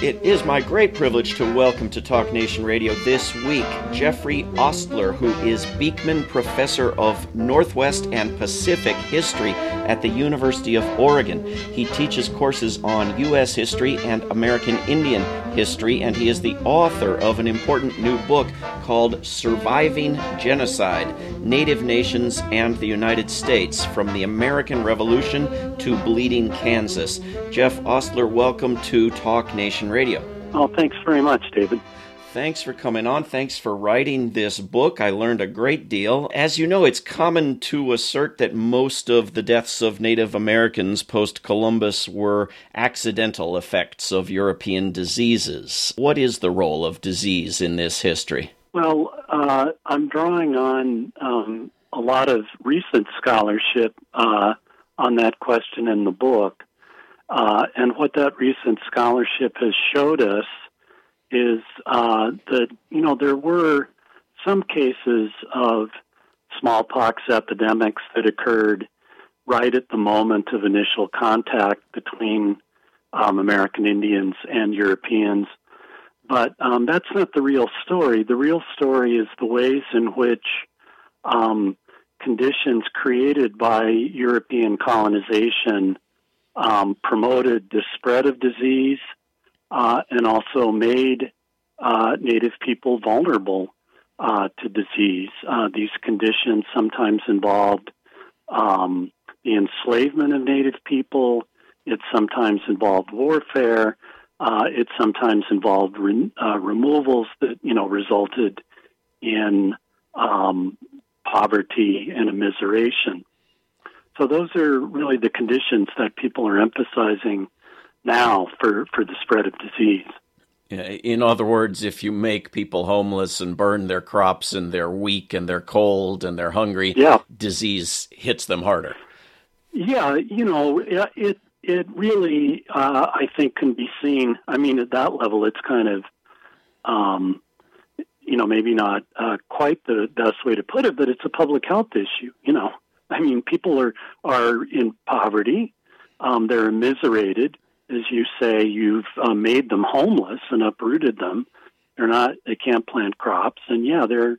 It is my great privilege to welcome to Talk Nation Radio this week Jeffrey Ostler, who is Beekman Professor of Northwest and Pacific History at the University of Oregon. He teaches courses on U.S. history and American Indian history, and he is the author of an important new book called Surviving Genocide Native Nations and the United States From the American Revolution to Bleeding Kansas. Jeff Ostler, welcome to Talk Nation Radio. Oh, thanks very much, David. Thanks for coming on. Thanks for writing this book. I learned a great deal. As you know, it's common to assert that most of the deaths of Native Americans post Columbus were accidental effects of European diseases. What is the role of disease in this history? Well, uh, I'm drawing on um, a lot of recent scholarship uh, on that question in the book. Uh, and what that recent scholarship has showed us is uh, that, you know, there were some cases of smallpox epidemics that occurred right at the moment of initial contact between um, American Indians and Europeans. But um, that's not the real story. The real story is the ways in which um, conditions created by European colonization um, promoted the spread of disease uh, and also made uh, Native people vulnerable uh, to disease. Uh, these conditions sometimes involved um, the enslavement of Native people. It sometimes involved warfare. Uh, it sometimes involved re- uh, removals that you know resulted in um, poverty and immiseration. So those are really the conditions that people are emphasizing now for, for the spread of disease. In other words, if you make people homeless and burn their crops and they're weak and they're cold and they're hungry, yeah. disease hits them harder. Yeah, you know, it it really uh, I think can be seen. I mean, at that level, it's kind of, um, you know, maybe not uh, quite the best way to put it, but it's a public health issue. You know, I mean, people are are in poverty, um, they're immiserated, as you say, you've uh, made them homeless and uprooted them. They're not. They can't plant crops, and yeah, they're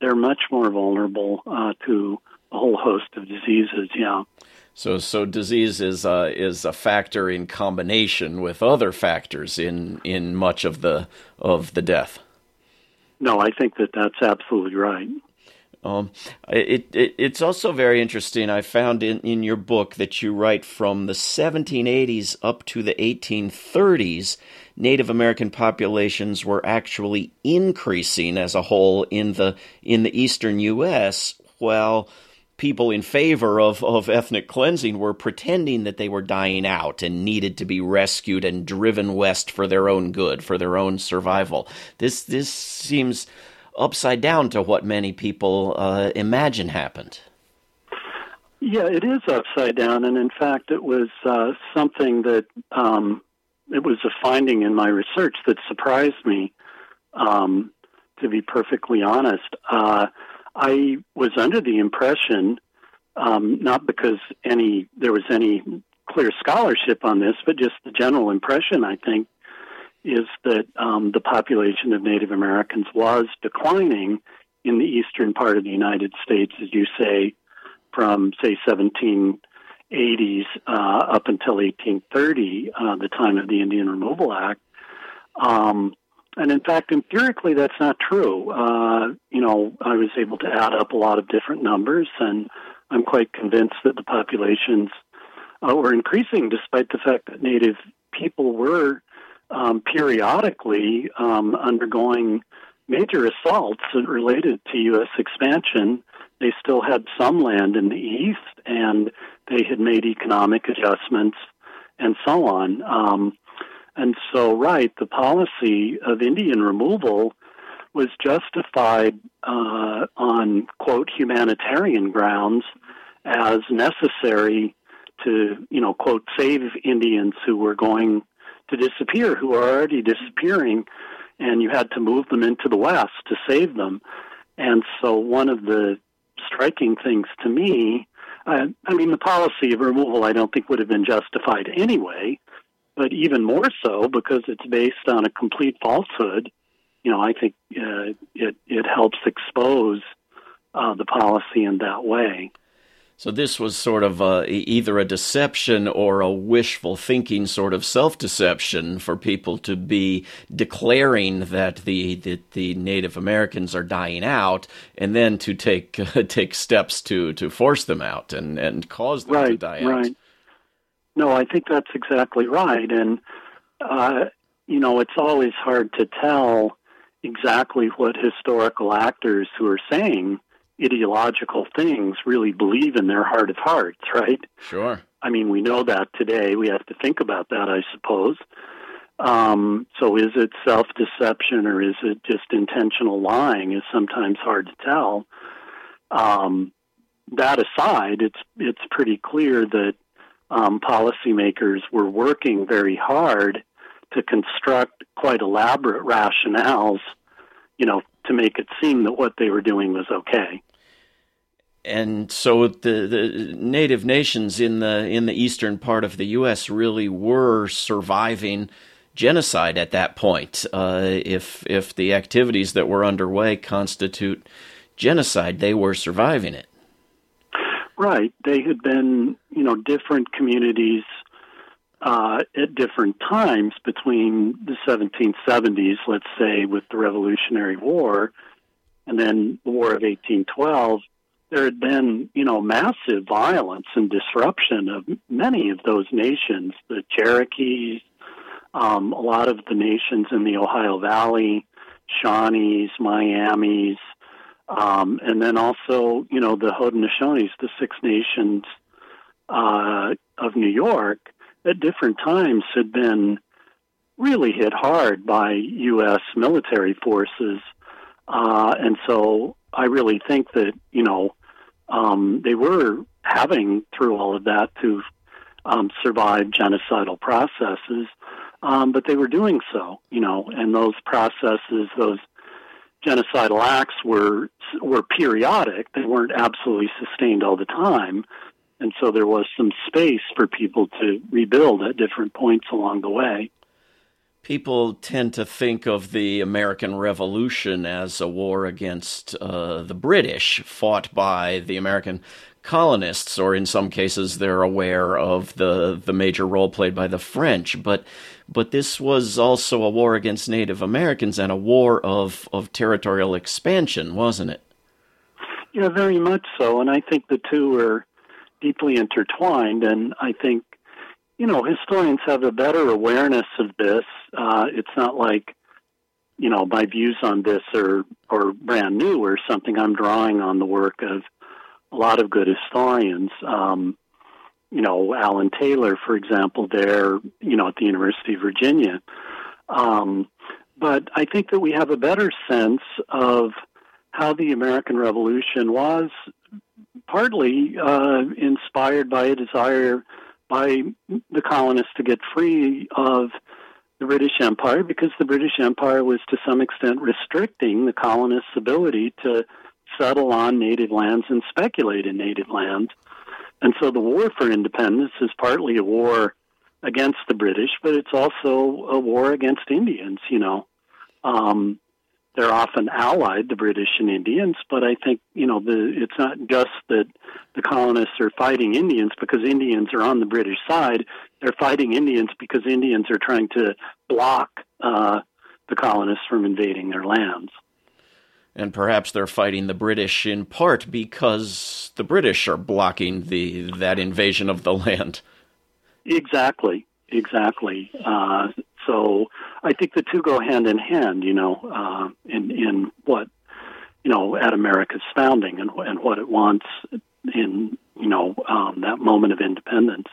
they're much more vulnerable uh, to a whole host of diseases. Yeah. So, so disease is uh, is a factor in combination with other factors in in much of the of the death. No, I think that that's absolutely right. Um, it, it, it's also very interesting. I found in, in your book that you write from the 1780s up to the 1830s, Native American populations were actually increasing as a whole in the in the eastern U.S. While people in favor of, of ethnic cleansing were pretending that they were dying out and needed to be rescued and driven west for their own good, for their own survival. This this seems upside down to what many people uh, imagine happened. Yeah, it is upside down, and in fact, it was uh, something that um, it was a finding in my research that surprised me. Um, to be perfectly honest, uh, I was under the impression, um, not because any there was any clear scholarship on this, but just the general impression I think is that um, the population of Native Americans was declining in the eastern part of the United States, as you say, from say 1780s uh, up until 1830, uh, the time of the Indian Removal Act. Um, and in fact, empirically, that's not true. Uh, you know, I was able to add up a lot of different numbers, and I'm quite convinced that the populations uh, were increasing, despite the fact that Native people were um, periodically um, undergoing major assaults related to U.S. expansion. They still had some land in the east, and they had made economic adjustments and so on. Um, and so, right, the policy of Indian removal was justified uh, on, quote, humanitarian grounds as necessary to, you know, quote, save Indians who were going to disappear who are already disappearing, and you had to move them into the West to save them. And so one of the striking things to me. Uh, I mean, the policy of removal I don't think would have been justified anyway, but even more so because it's based on a complete falsehood. You know, I think uh, it it helps expose uh, the policy in that way. So this was sort of a, either a deception or a wishful thinking sort of self-deception for people to be declaring that the that the Native Americans are dying out, and then to take uh, take steps to to force them out and and cause them right, to die out. Right. No, I think that's exactly right, and uh, you know it's always hard to tell exactly what historical actors who are saying ideological things really believe in their heart of hearts, right? Sure. I mean, we know that today. We have to think about that, I suppose. Um, so is it self deception or is it just intentional lying is sometimes hard to tell. Um, that aside, it's it's pretty clear that um, policymakers were working very hard to construct quite elaborate rationales, you know, to make it seem that what they were doing was okay. And so the, the native nations in the in the eastern part of the U.S. really were surviving genocide at that point. Uh, if if the activities that were underway constitute genocide, they were surviving it. Right. They had been, you know, different communities uh, at different times between the 1770s, let's say, with the Revolutionary War, and then the War of 1812, there had been, you know, massive violence and disruption of many of those nations, the Cherokees, um, a lot of the nations in the Ohio Valley, Shawnees, Miamis, um, and then also, you know, the Haudenosaunees, the Six Nations uh, of New York at different times had been really hit hard by U.S. military forces. Uh, and so I really think that, you know, um, they were having, through all of that, to um, survive genocidal processes. Um, but they were doing so, you know, and those processes, those genocidal acts were were periodic. They weren't absolutely sustained all the time. And so there was some space for people to rebuild at different points along the way. People tend to think of the American Revolution as a war against uh, the British, fought by the American colonists, or in some cases they're aware of the, the major role played by the French. But but this was also a war against Native Americans and a war of, of territorial expansion, wasn't it? Yeah, very much so. And I think the two are deeply intertwined. And I think, you know, historians have a better awareness of this. Uh, it's not like, you know, my views on this are, are brand new or something. I'm drawing on the work of a lot of good historians. Um, you know, Alan Taylor, for example, there, you know, at the University of Virginia. Um, but I think that we have a better sense of how the American Revolution was partly uh, inspired by a desire by the colonists to get free of the British Empire because the British Empire was to some extent restricting the colonists' ability to settle on native lands and speculate in native lands. And so the war for independence is partly a war against the British, but it's also a war against Indians, you know. Um, they're often allied, the British and Indians, but I think, you know, the, it's not just that the colonists are fighting Indians because Indians are on the British side. They're fighting Indians because Indians are trying to block uh, the colonists from invading their lands. And perhaps they're fighting the British in part because the British are blocking the that invasion of the land. Exactly, exactly. Uh, so I think the two go hand in hand, you know, uh, in in what you know at America's founding and and what it wants in you know um, that moment of independence.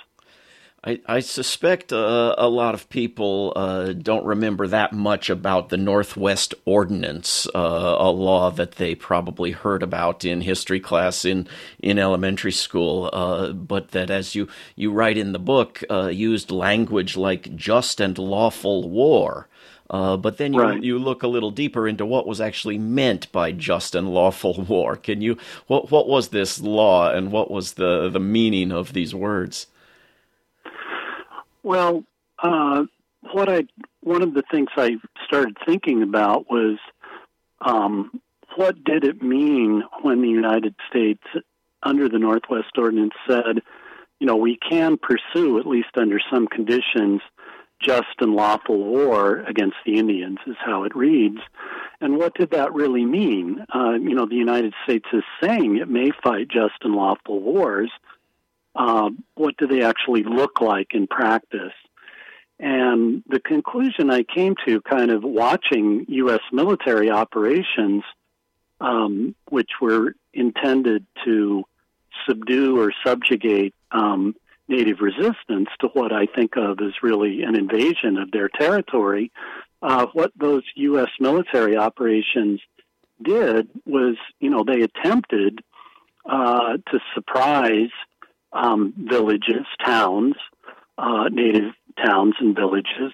I, I suspect uh, a lot of people uh, don't remember that much about the Northwest Ordinance, uh, a law that they probably heard about in history class in in elementary school, uh, but that, as you you write in the book, uh, used language like just and lawful war. Uh, but then you Right. you look a little deeper into what was actually meant by just and lawful war. Can you what what was this law and what was the the meaning of these words? Well, uh, what I one of the things I started thinking about was um, what did it mean when the United States, under the Northwest Ordinance, said, you know, we can pursue at least under some conditions just and lawful war against the Indians, is how it reads. And what did that really mean? Uh, you know, the United States is saying it may fight just and lawful wars. Uh, what do they actually look like in practice? And the conclusion I came to, kind of watching U.S. military operations, um, which were intended to subdue or subjugate um, Native resistance to what I think of as really an invasion of their territory, uh, what those U.S. military operations did was, you know, they attempted uh, to surprise um, villages, towns, uh, native towns and villages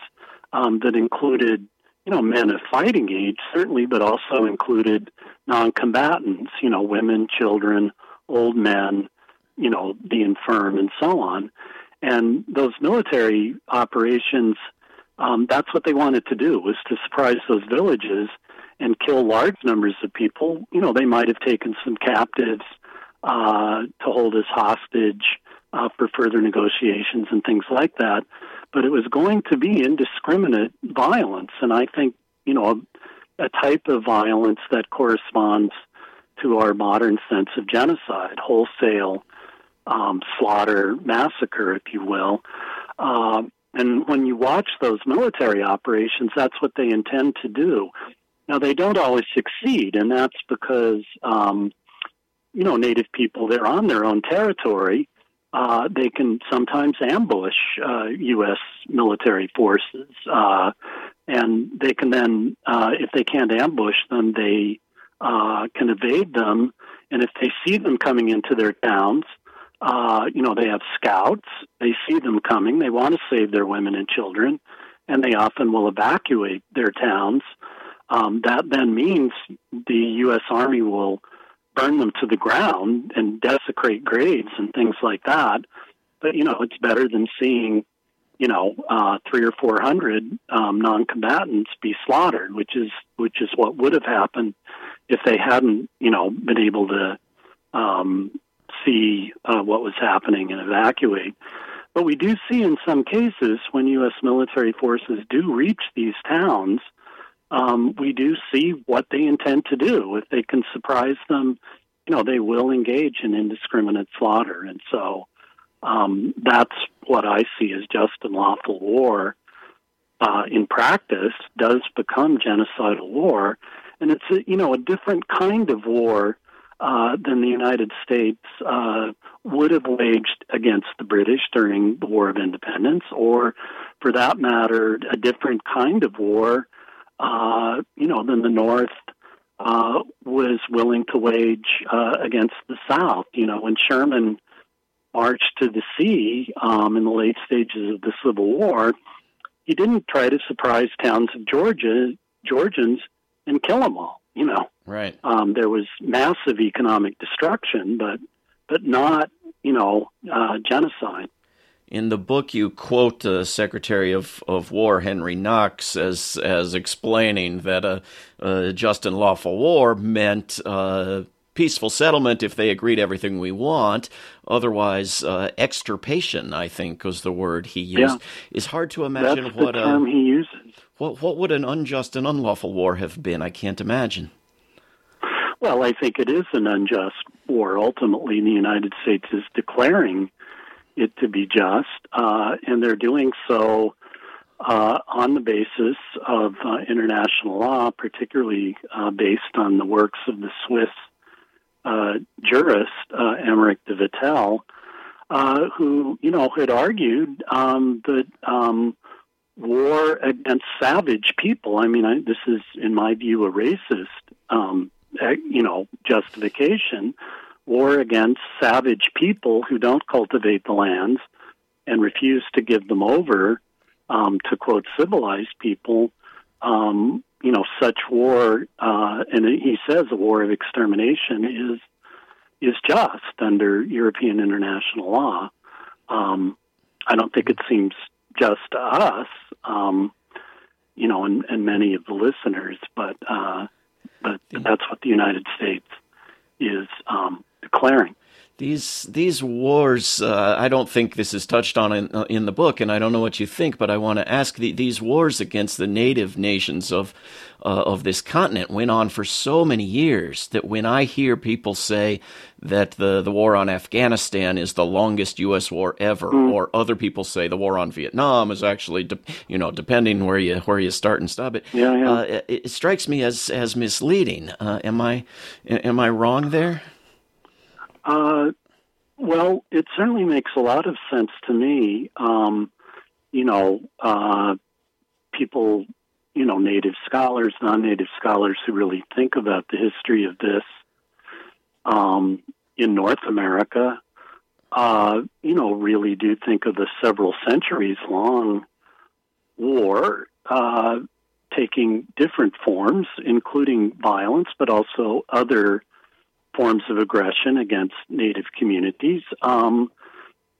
um, that included, you know, men of fighting age, certainly, but also included non-combatants, you know, women, children, old men, you know, the infirm, and so on. And those military operations, um, that's what they wanted to do, was to surprise those villages and kill large numbers of people. You know, they might have taken some captives uh, to hold as hostage uh, for further negotiations and things like that. But it was going to be indiscriminate violence, and I think you know a, a type of violence that corresponds to our modern sense of genocide, wholesale um, slaughter, massacre, if you will. Um, and when you watch those military operations, that's what they intend to do. Now, they don't always succeed, and that's because, um, you know, Native people, they're on their own territory. Uh, they can sometimes ambush uh, U.S. military forces, uh, and they can then, uh, if they can't ambush them, they uh, can evade them. And if they see them coming into their towns, uh, you know, they have scouts. They see them coming. They want to save their women and children, and they often will evacuate their towns. Um, that then means the U.S. Army will burn them to the ground and desecrate graves and things like that. But you know, it's better than seeing, you know, uh, three or four hundred um, non-combatants be slaughtered, which is which is what would have happened if they hadn't, you know, been able to um, see uh, what was happening and evacuate. But we do see in some cases when U.S. military forces do reach these towns, um, we do see what they intend to do. If they can surprise them, you know, they will engage in indiscriminate slaughter. And so um, that's what I see as just and lawful war. Uh, in practice, does become genocidal war, and it's a, you know a different kind of war uh, than the United States uh, would have waged against the British during the War of Independence, or for that matter, a different kind of war, uh, you know, than the North uh, was willing to wage uh, against the South. You know, when Sherman marched to the sea um, in the late stages of the Civil War, he didn't try to surprise towns of Georgia, Georgians, and kill them all. You know, Right. um, there was massive economic destruction, but but not you know uh, genocide. In the book, you quote uh, Secretary of, of War Henry Knox as as explaining that a, a just and lawful war meant uh, peaceful settlement if they agreed everything we want. Otherwise, uh, extirpation, I think, was the word he used. Yeah. It's hard to That's imagine the what term a, he uses. what what would an unjust and unlawful war have been. I can't imagine. Well, I think it is an unjust war. Ultimately, the United States is declaring it to be just, uh, and they're doing so uh, on the basis of uh, international law, particularly uh, based on the works of the Swiss uh, jurist uh, Emmerich de Vattel, who you know had argued um, that um, war against savage people. I mean, I, this is, in my view, a racist, um, eh, you know, justification. War against savage people who don't cultivate the lands and refuse to give them over um, to quote civilized people um, you know, such war, uh, and he says a war of extermination is is just under European international law. Um, I don't think it seems just to us, um, you know, and, and many of the listeners, but uh, but that's what the United States is um, declaring. These these wars, uh, I don't think this is touched on in, uh, in the book, and I don't know what you think, but I want to ask the, these wars against the native nations of uh, of this continent went on for so many years that when I hear people say that the the war on Afghanistan is the longest U.S. war ever, mm. or other people say the war on Vietnam is actually, de- you know, depending where you where you start and stop it, yeah, yeah. Uh, it, it, strikes me as as misleading. Uh, am I am I wrong there? Uh, well, it certainly makes a lot of sense to me. Um, you know, uh, people, you know, native scholars, non native scholars who really think about the history of this um, in North America, uh, you know, really do think of the several centuries long war uh, taking different forms, including violence, but also other forms of aggression against Native communities um,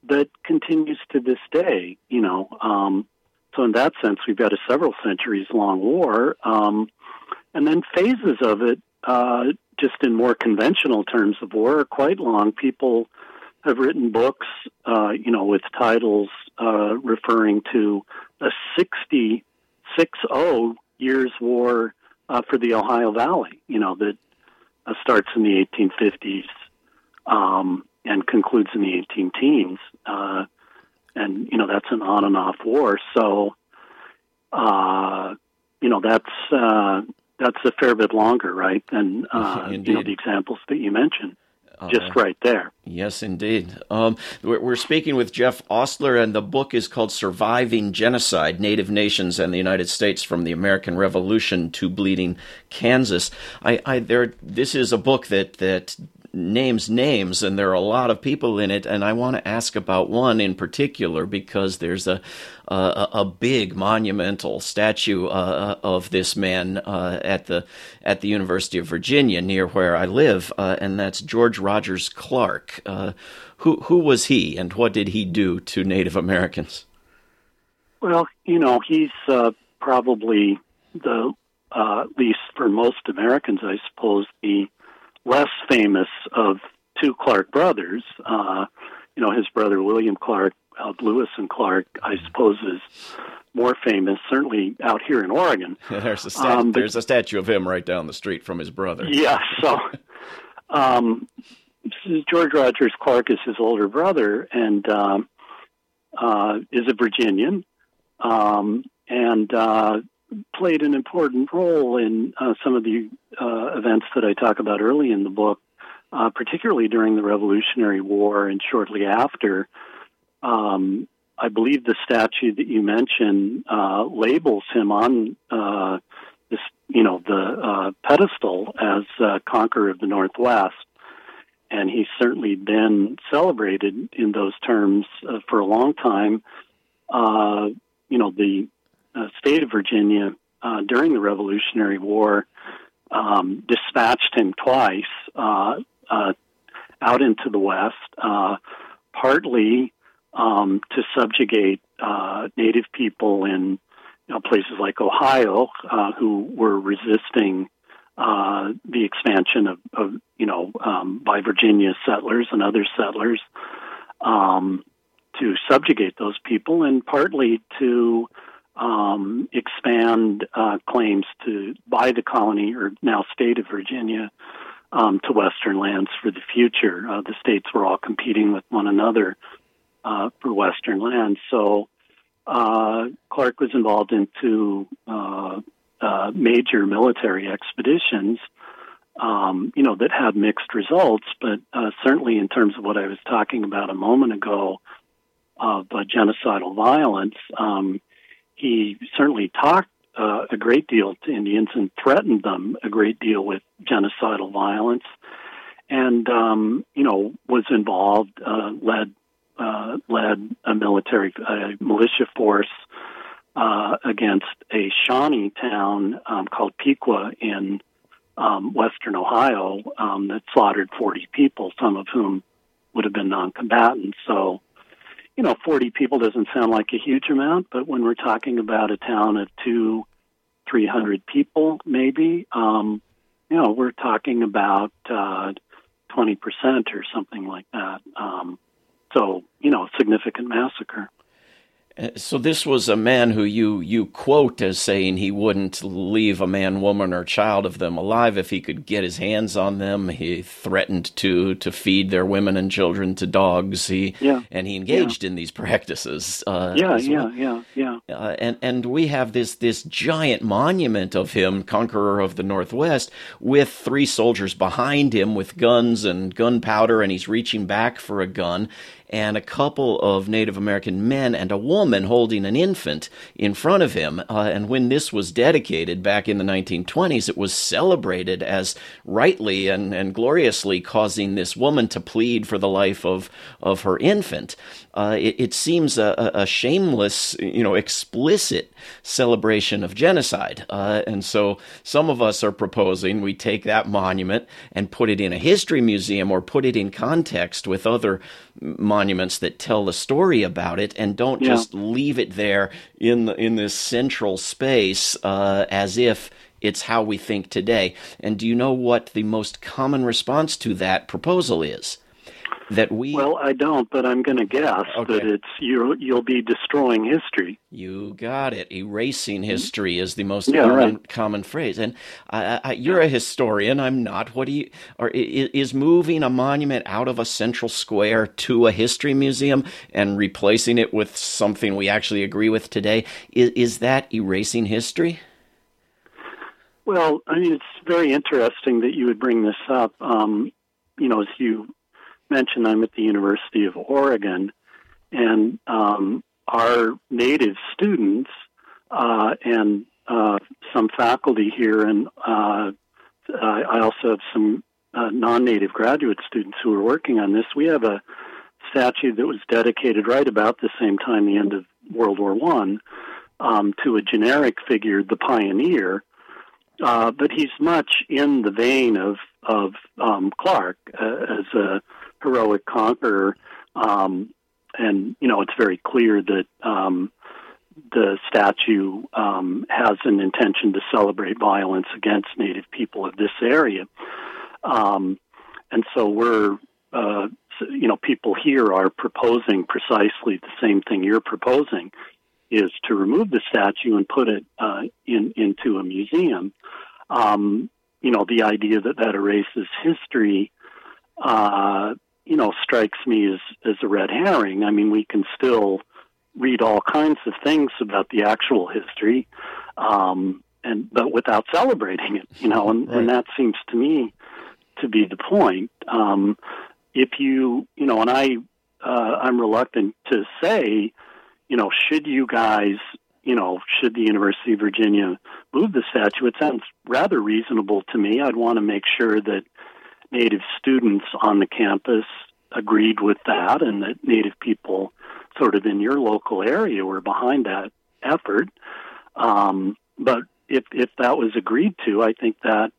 that continues to this day. You know, um, so in that sense, we've got a several centuries long war, um, and then phases of it, uh, just in more conventional terms of war, are quite long. People have written books, uh, you know, with titles uh, referring to a 60, 60 years war uh, for the Ohio Valley. You know that uh, starts in the 1850s um, and concludes in the 18 teens. Uh, and, you know, that's an on and off war. So, uh, you know, that's, uh, that's a fair bit longer, right? Than, uh, you know, the examples that you mentioned. Just right there. Yes, indeed. Um, we're, we're, speaking with Jeff Ostler, and the book is called Surviving Genocide Native Nations and the United States from the American Revolution to Bleeding Kansas. I, I, there, this is a book that, that names names, and there are a lot of people in it. And I want to ask about one in particular because there's a a, a big monumental statue uh, of this man uh, at the at the University of Virginia near where I live, uh, and that's George Rogers Clark. Uh, who who was he, and what did he do to Native Americans? Well, you know, he's uh, probably the uh, at least for most Americans, I suppose, the less famous of two Clark brothers. Uh, you know, his brother William Clark, uh, Lewis and Clark, I suppose, is more famous, certainly out here in Oregon. there's, a stat- um, but, there's a statue of him right down the street from his brother. Yeah, so um, George Rogers Clark is his older brother and um, uh, is a Virginian. Um, and uh, played an important role in uh, some of the events that I talk about early in the book, uh, particularly during the Revolutionary War and shortly after. Um, I believe the statue that you mentioned uh, labels him on uh, this, you know, the uh, pedestal as conqueror of the Northwest. And he's certainly been celebrated in those terms for a long time. you know, the uh, state of Virginia uh, during the Revolutionary War um, dispatched him twice uh, uh out into the West, uh, partly um, to subjugate uh, Native people in you know, places like Ohio who were resisting the expansion of, of you know, um, by Virginia settlers and other settlers. Um, to subjugate those people, and partly to um, expand uh, claims to buy the colony or now state of Virginia um, to Western lands for the future. Uh, the states were all competing with one another uh, for Western lands. So uh, Clark was involved into uh, uh, major military expeditions. Um, you know that had mixed results, but certainly in terms of what I was talking about a moment ago of genocidal violence, um, he certainly talked uh, a great deal to Indians and threatened them a great deal with genocidal violence, and um, you know was involved, uh, led uh, led a military a militia force uh, against a Shawnee town um, called Piqua in um, western Ohio um, that slaughtered 40 people, some of whom would have been non-combatants. So, you know, 40 people doesn't sound like a huge amount, but when we're talking about a town of two, 300 people, maybe, um, you know, we're talking about uh, 20% or something like that. Um, so, you know, significant massacre. So this was a man who you you quote as saying he wouldn't leave a man, woman, or child of them alive if he could get his hands on them. He threatened to to feed their women and children to dogs. He yeah. and he engaged yeah. in these practices. Uh, yeah, yeah, well. yeah, yeah, uh, and and we have this this giant monument of him, conqueror of the Northwest, with three soldiers behind him with guns and gunpowder, and he's reaching back for a gun and a couple of Native American men and a woman holding an infant in front of him. Uh, and when this was dedicated back in the 1920s, it was celebrated as rightly and, and gloriously causing this woman to plead for the life of, of her infant. Uh, it, it, seems a, a, shameless, you know, explicit celebration of genocide. Uh, and so some of us are proposing we take that monument and put it in a history museum or put it in context with other monuments that tell the story about it and don't yeah. just leave it there in the, in this central space uh, as if it's how we think today. And do you know what the most common response to that proposal is? That we well i don't but i'm going to guess okay. that it's you you'll be destroying history. You got it. Erasing history is the most yeah, common, right. common phrase. And I, I, you're a historian. I'm not. What do you or is moving a monument out of a central square to a history museum and replacing it with something we actually agree with today is, is that erasing history? Well, I mean, it's very interesting that you would bring this up. Um, you know, as you mention, I'm at the University of Oregon, and um, our native students uh, and uh, some faculty here, and uh, I also have some uh, non-native graduate students who are working on this. We have a statue that was dedicated right about the same time, the end of World War One, um, to a generic figure, the pioneer. Uh, but he's much in the vein of of um, Clark uh, as a heroic conqueror. Um, and, you know, it's very clear that um, the statue um, has an intention to celebrate violence against Native people of this area. Um, and so we're, uh, you know, people here are proposing precisely the same thing you're proposing is to remove the statue and put it uh, in into a museum. Um, you know, the idea that that erases history uh, you know, strikes me as, as a red herring. I mean, we can still read all kinds of things about the actual history, um, and but without celebrating it, you know, and, right. and that seems to me to be the point. Um, if you, you know, and I, uh, I'm reluctant to say, you know, should you guys, you know, should the University of Virginia move the statue? It sounds rather reasonable to me. I'd want to make sure that Native students on the campus agreed with that, and that Native people, sort of in your local area, were behind that effort. Um, but if if that was agreed to, I think that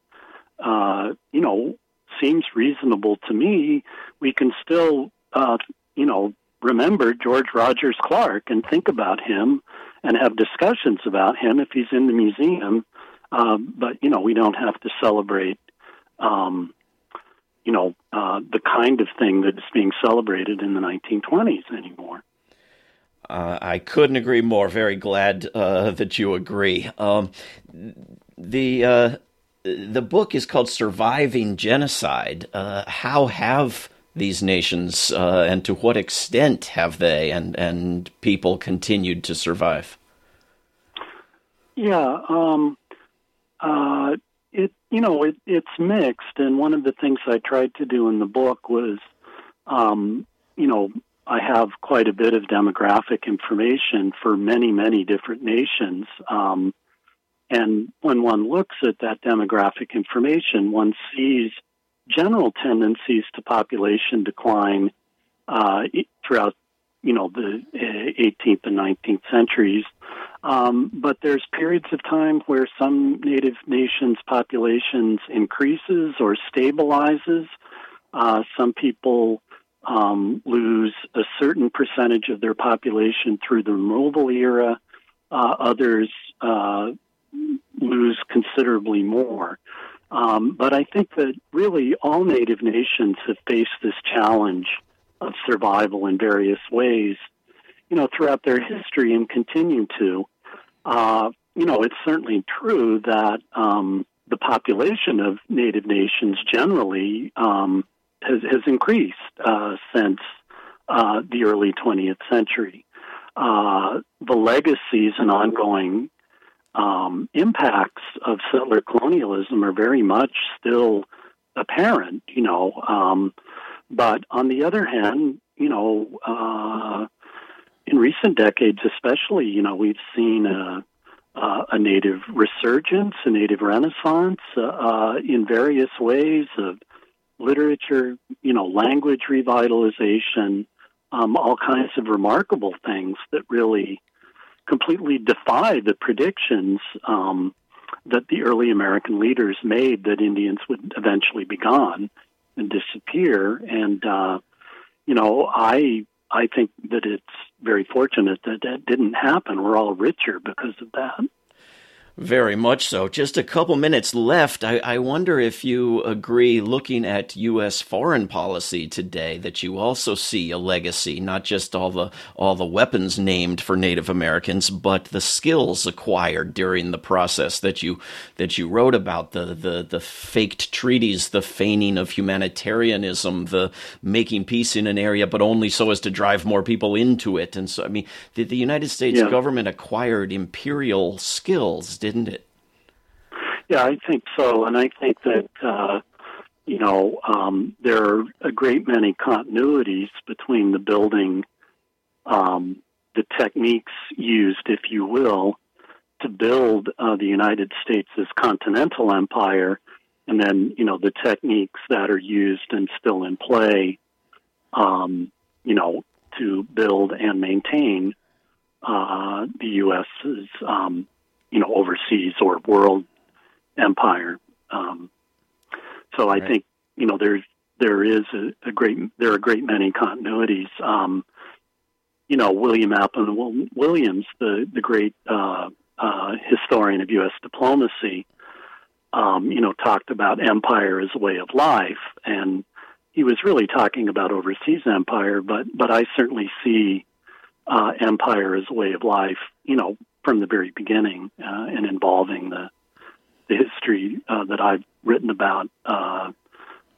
uh, you know seems reasonable to me. We can still uh, you know remember George Rogers Clark and think about him and have discussions about him if he's in the museum. Uh, but you know we don't have to celebrate um, you know, uh, the kind of thing that is being celebrated in the 1920s anymore. Uh, I couldn't agree more. Very glad uh, that you agree. Um, the uh, the book is called "Surviving Genocide." Uh, how have these nations, uh, and to what extent have they and and people continued to survive? Yeah, um, it you know it, it's mixed, and one of the things I tried to do in the book was, um, you know, I have quite a bit of demographic information for many many different nations, um, and when one looks at that demographic information, one sees general tendencies to population decline uh, throughout you know the 18th uh, and 19th centuries Um, but there's periods of time where some Native nations' populations increases or stabilizes. Uh, some people um, lose a certain percentage of their population through the removal era. Uh, others uh, lose considerably more. Um, but I think that really all Native nations have faced this challenge of survival in various ways, you know, throughout their history and continue to. Uh, you know, it's certainly true that um, the population of Native nations generally um, has, has increased uh, since uh, the early 20th century. Uh, the legacies and ongoing um, impacts of settler colonialism are very much still apparent, you know. But on the other hand, you know, uh, in recent decades, especially, you know, we've seen a, a native resurgence, a native renaissance uh, uh, in various ways of literature, you know, language revitalization, um, all kinds of remarkable things that really completely defy the predictions um, that the early American leaders made that Indians would eventually be gone and disappear. And uh, you know, I I think that it's very fortunate that that didn't happen. We're all richer because of that. Very much so. Just a couple minutes left. I, I, wonder if you agree, looking at U.S. foreign policy today, that you also see a legacy, not just all the all the weapons named for Native Americans, but the skills acquired during the process that you that you wrote about the the the faked treaties, the feigning of humanitarianism, the making peace in an area, but only so as to drive more people into it. And so, I mean, the, the United States yeah. government acquired imperial skills didn't it? Yeah, I think so, and I think that uh, you know um, there are a great many continuities between the building, um, the techniques used, if you will, to build uh, the United States as continental empire, and then you know the techniques that are used and still in play, um, you know, to build and maintain uh, the U.S.'s um, you know overseas or world empire. Um, so I right. think you know there's there is a, a, great there are a great many continuities. Um, you know William Appleman Williams, the the great uh, uh, historian of U.S. diplomacy, um, you know talked about empire as a way of life, and he was really talking about overseas empire. But but I certainly see uh, empire as a way of life. You know from the very beginning uh, and involving the the history uh, that I've written about uh,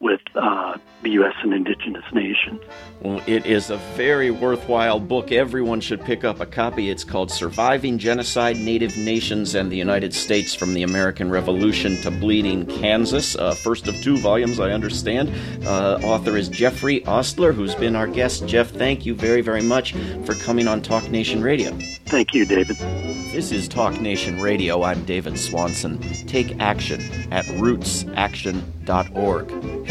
with uh, the U.S. and indigenous nations. Well, it is a very worthwhile book. Everyone should pick up a copy. It's called Surviving Genocide, Native Nations, and the United States from the American Revolution to Bleeding Kansas. Uh, first of two volumes, I understand. Uh, author is Jeffrey Ostler, who's been our guest. Jeff, thank you very, very much for coming on Talk Nation Radio. Thank you, David. This is Talk Nation Radio. I'm David Swanson. Take action at rootsaction.org.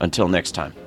Until next time.